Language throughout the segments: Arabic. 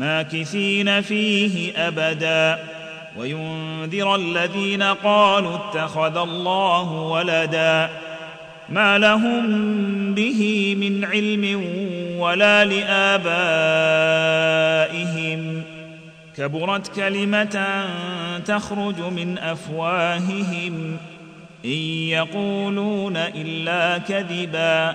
ماكثين فيه أبدا. وينذر الذين قالوا اتخذ الله ولدا. ما لهم به من علم ولا لآبائهم. كبرت كلمة تخرج من أفواههم. إن يقولون إلا كذبا.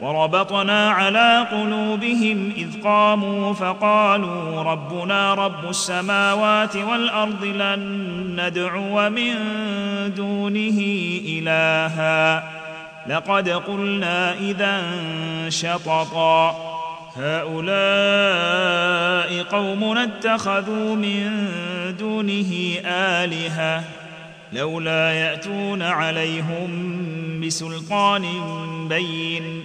وربطنا على قلوبهم إذ قاموا فقالوا ربنا رب السماوات والأرض لن ندعو من دونه إلها. لقد قلنا إذا شططا. هؤلاء قومنا اتخذوا من دونه آلهة. لولا يأتون عليهم بسلطان بين.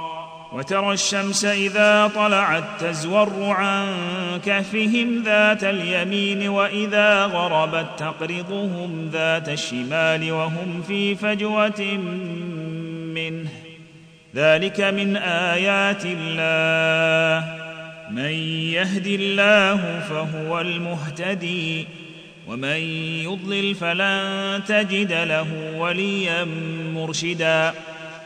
وترى الشمس إذا طلعت تزور عن كهفهم ذات اليمين وإذا غربت تقرضهم ذات الشمال وهم في فجوة منه. ذلك من آيات الله. من يهد الله فهو المهتدي. ومن يضلل فلن تجد له وليا مرشدا.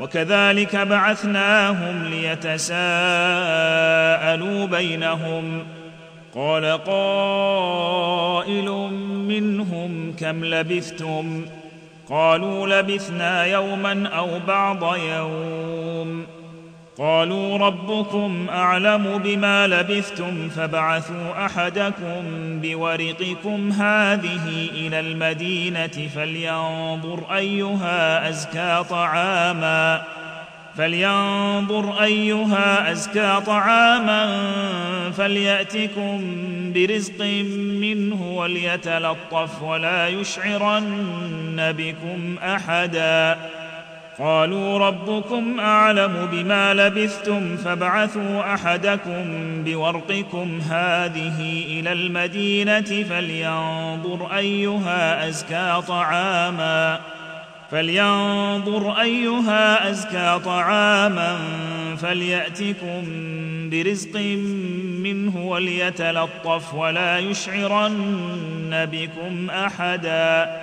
وكذلك بعثناهم ليتساءلوا بينهم. قال قائل منهم كم لبثتم؟ قالوا لبثنا يوما أو بعض يوم. قالوا ربكم أعلم بما لبثتم فابعثوا أحدكم بورقكم هذه إلى المدينة فلينظر أيها أزكى طعاما فلينظر أيها أزكى طعاما فليأتكم برزق منه وليتلطف ولا يشعرن بكم أحدا قالوا ربكم أعلم بما لبثتم فابعثوا أحدكم بورقكم هذه إلى المدينة فلينظر أيها أزكى طعاما فلينظر أيها أزكى طعاما فليأتكم برزق منه وليتلطف ولا يشعرن بكم أحدا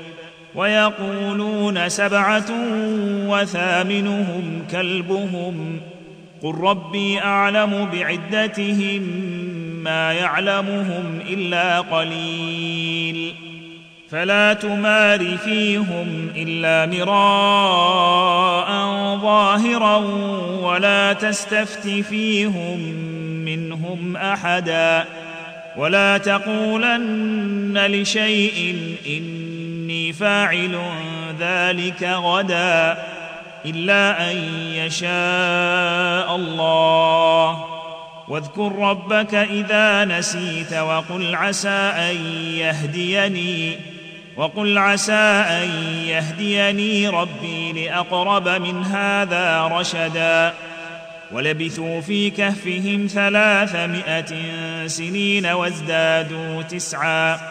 ويقولون سبعة وثامنهم كلبهم قل ربي أعلم بعدتهم ما يعلمهم إلا قليل فلا تمار فيهم إلا مراء ظاهرا ولا تستفت فيهم منهم أحدا ولا تقولن لشيء إني فاعل ذلك غدا إلا أن يشاء الله. واذكر ربك إذا نسيت وقل عسى أن يهديني وقل عسى أن يهديني ربي لأقرب من هذا رشدا. ولبثوا في كهفهم ثلاثمائة سنين وازدادوا تسعا.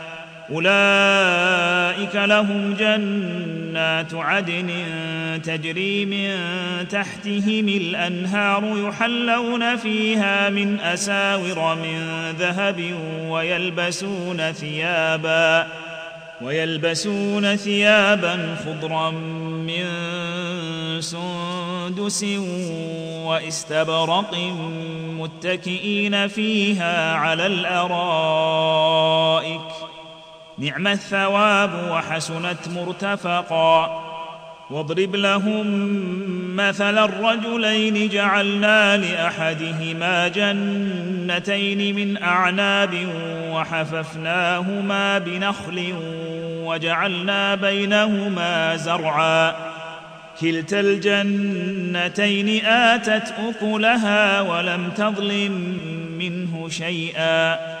أولئك لهم جنات عدن تجري من تحتهم الأنهار يحلون فيها من أساور من ذهب ويلبسون ثيابا ويلبسون ثيابا خضرا من سندس واستبرق متكئين فيها على الأرائك نعم الثواب وحسنت مرتفقا. واضرب لهم مثل الرجلين جعلنا لأحدهما جنتين من أعناب وحففناهما بنخل وجعلنا بينهما زرعا. كلتا الجنتين آتت أكلها ولم تظلم منه شيئا.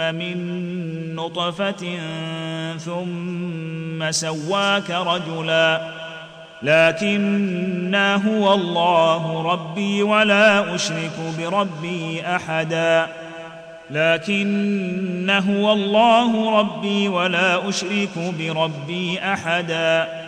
من نطفة ثم سواك رجلا. لكن هو الله ربي ولا أشرك بربي أحدا. لكن هو الله ربي ولا أشرك بربي أحدا.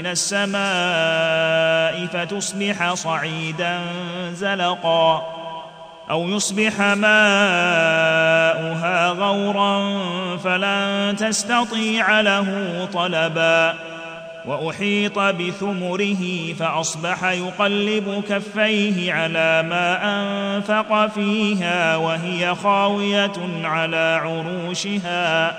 من السماء فتصبح صعيدا زلقا أو يصبح ماؤها غورا فلن تستطيع له طلبا وأحيط بثمره فأصبح يقلب كفيه على ما أنفق فيها وهي خاوية على عروشها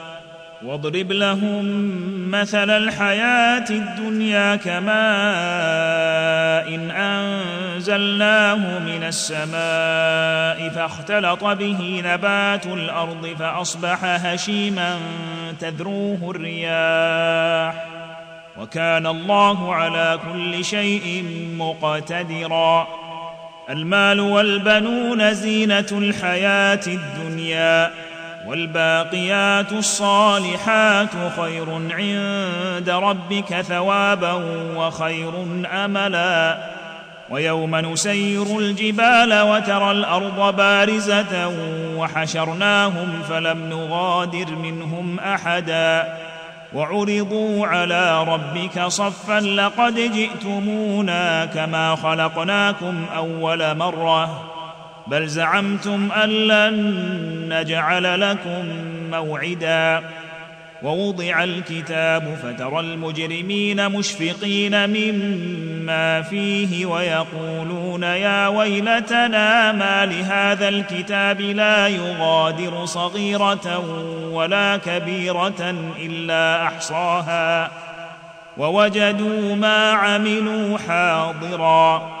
واضرب لهم مثل الحياة الدنيا كماء إن أنزلناه من السماء فاختلط به نبات الأرض فأصبح هشيما تذروه الرياح. وكان الله على كل شيء مقتدرا. المال والبنون زينة الحياة الدنيا. والباقيات الصالحات خير عند ربك ثوابا وخير أملا. ويوم نسير الجبال وترى الأرض بارزة وحشرناهم فلم نغادر منهم أحدا. وعرضوا على ربك صفا لقد جئتمونا كما خلقناكم أول مرة. بل زعمتم أن لن نجعل لكم موعدا. ووضع الكتاب فترى المجرمين مشفقين مما فيه ويقولون يا ويلتنا ما لهذا الكتاب لا يغادر صغيرة ولا كبيرة إلا أحصاها. ووجدوا ما عملوا حاضرا.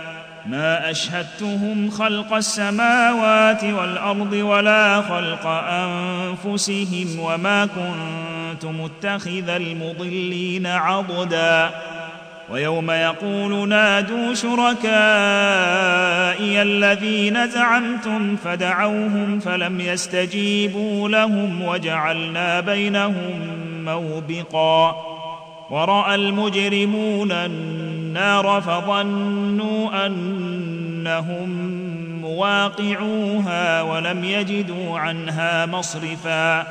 ما أشهدتهم خلق السماوات والأرض ولا خلق أنفسهم وما كنت متخذ المضلين عضدا. ويوم يقول نادوا شركائي الذين زعمتم فدعوهم فلم يستجيبوا لهم وجعلنا بينهم موبقا. وراى المجرمون النار فظنوا أنهم مواقعوها ولم يجدوا عنها مصرفا.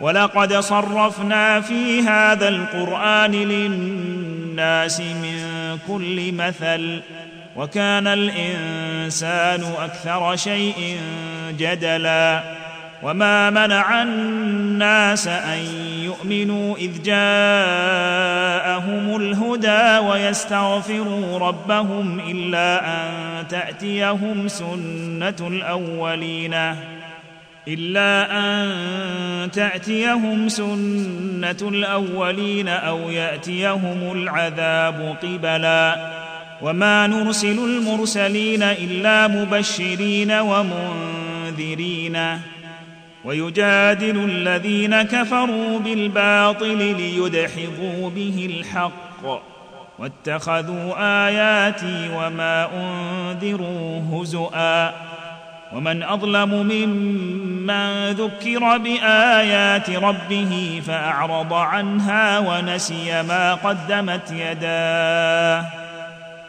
ولقد صرفنا في هذا القرآن للناس من كل مثل وكان الإنسان أكثر شيء جدلا. وما منع الناس أن يؤمنوا إذ جاءهم الهدى ويستغفروا ربهم إلا أن تأتيهم سنة الأولين. إلا أن تأتيهم سنة الأولين أو يأتيهم العذاب قبلا. وما نرسل المرسلين إلا مبشرين ومنذرين. ويجادل الذين كفروا بالباطل ليدحضوا به الحق واتخذوا آياتي وما أنذروا هزؤا ومن أظلم ممن ذكر بآيات ربه فأعرض عنها ونسي ما قدمت يداه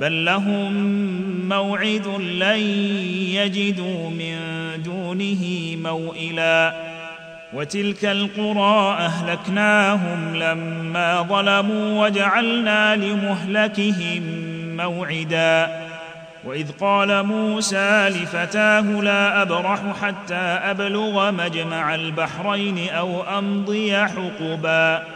بل لهم موعد لن يجدوا من دونه موئلا. وتلك القرى أهلكناهم لما ظلموا وجعلنا لمهلكهم موعدا. وإذ قال موسى لفتاه لا أبرح حتى أبلغ مجمع البحرين أو أمضي حقبا.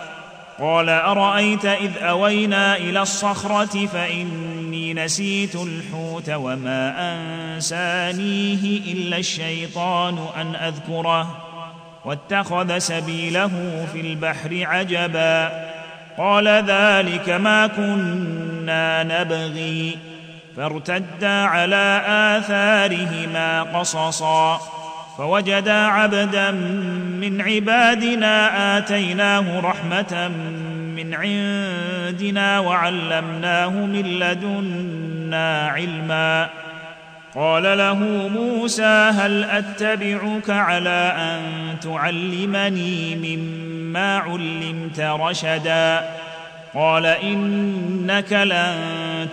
قال أرأيت إذ أوينا إلى الصخرة فإني نسيت الحوت وما أنسانيه إلا الشيطان أن أذكره واتخذ سبيله في البحر عجبا قال ذلك ما كنا نبغي فارتدا على آثارهما قصصا فوجدا عبدا من عبادنا آتيناه رحمة من عندنا وعلمناه من لدنا علما. قال له موسى هل أتبعك على أن تعلمني مما علمت رشدا؟ قال إنك لن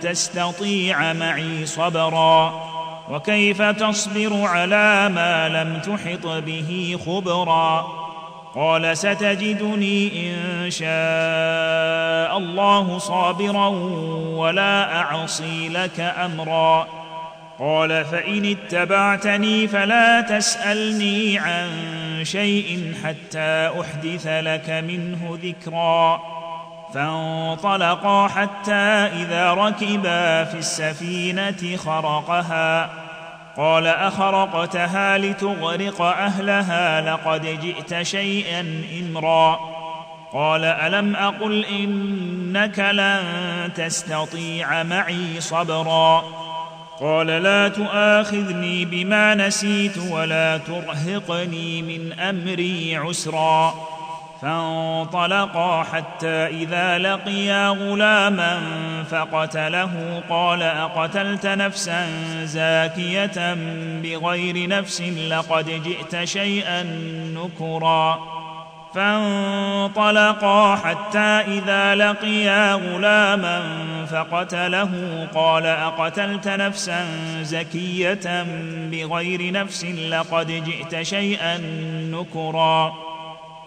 تستطيع معي صبرا. وكيف تصبر على ما لم تحط به خبرا قال ستجدني إن شاء الله صابرا ولا أعصي لك أمرا قال فإن اتبعتني فلا تسألني عن شيء حتى أحدث لك منه ذكرا فانطلقا حتى إذا ركبا في السفينة خرقها قال أخرقتها لتغرق أهلها لقد جئت شيئا إمرا. قال ألم أقل إنك لن تستطيع معي صبرا. قال لا تؤاخذني بما نسيت ولا ترهقني من أمري عسرا. فانطلقا حتى إذا لقيا غلاما فقتله قال أقتلت نفسا زاكية بغير نفس لقد جئت شيئا نكرا. فانطلقا حتى إذا لقيا غلاما فقتله قال أقتلت نفسا زكيه بغير نفس لقد جئت شيئا نكرا.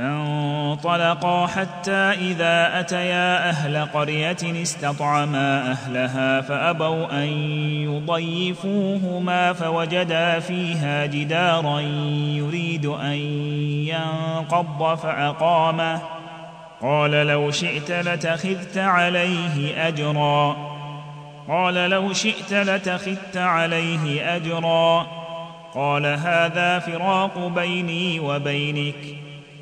فانطلقا حتى إذا أتيا أهل قرية استطعما أهلها فأبوا أن يضيفوهما فوجدا فيها جدارا يريد أن ينقض فأقامه. قال لو شئت لتخذت عليه أجرا. قال لو شئت لتخذت عليه أجرا. قال هذا فراق بيني وبينك.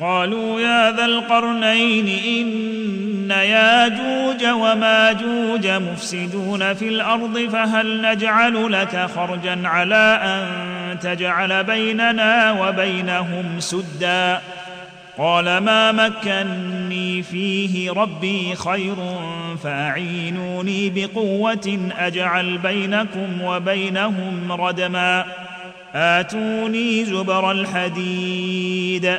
قالوا يا ذا القرنين إن ياجوج وماجوج مفسدون في الأرض فهل نجعل لك خرجا على أن تجعل بيننا وبينهم سدا؟ قال ما مكني فيه ربي خير فأعينوني بقوة أجعل بينكم وبينهم ردما. آتوني زبر الحديد.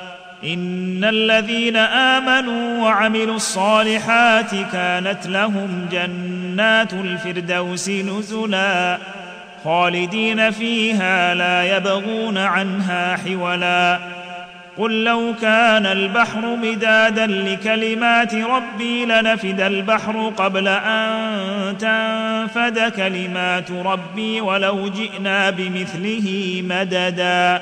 إن الذين آمنوا وعملوا الصالحات كانت لهم جنات الفردوس نزلا خالدين فيها لا يبغون عنها حولا. قل لو كان البحر مدادا لكلمات ربي لنفد البحر قبل أن تنفد كلمات ربي ولو جئنا بمثله مددا.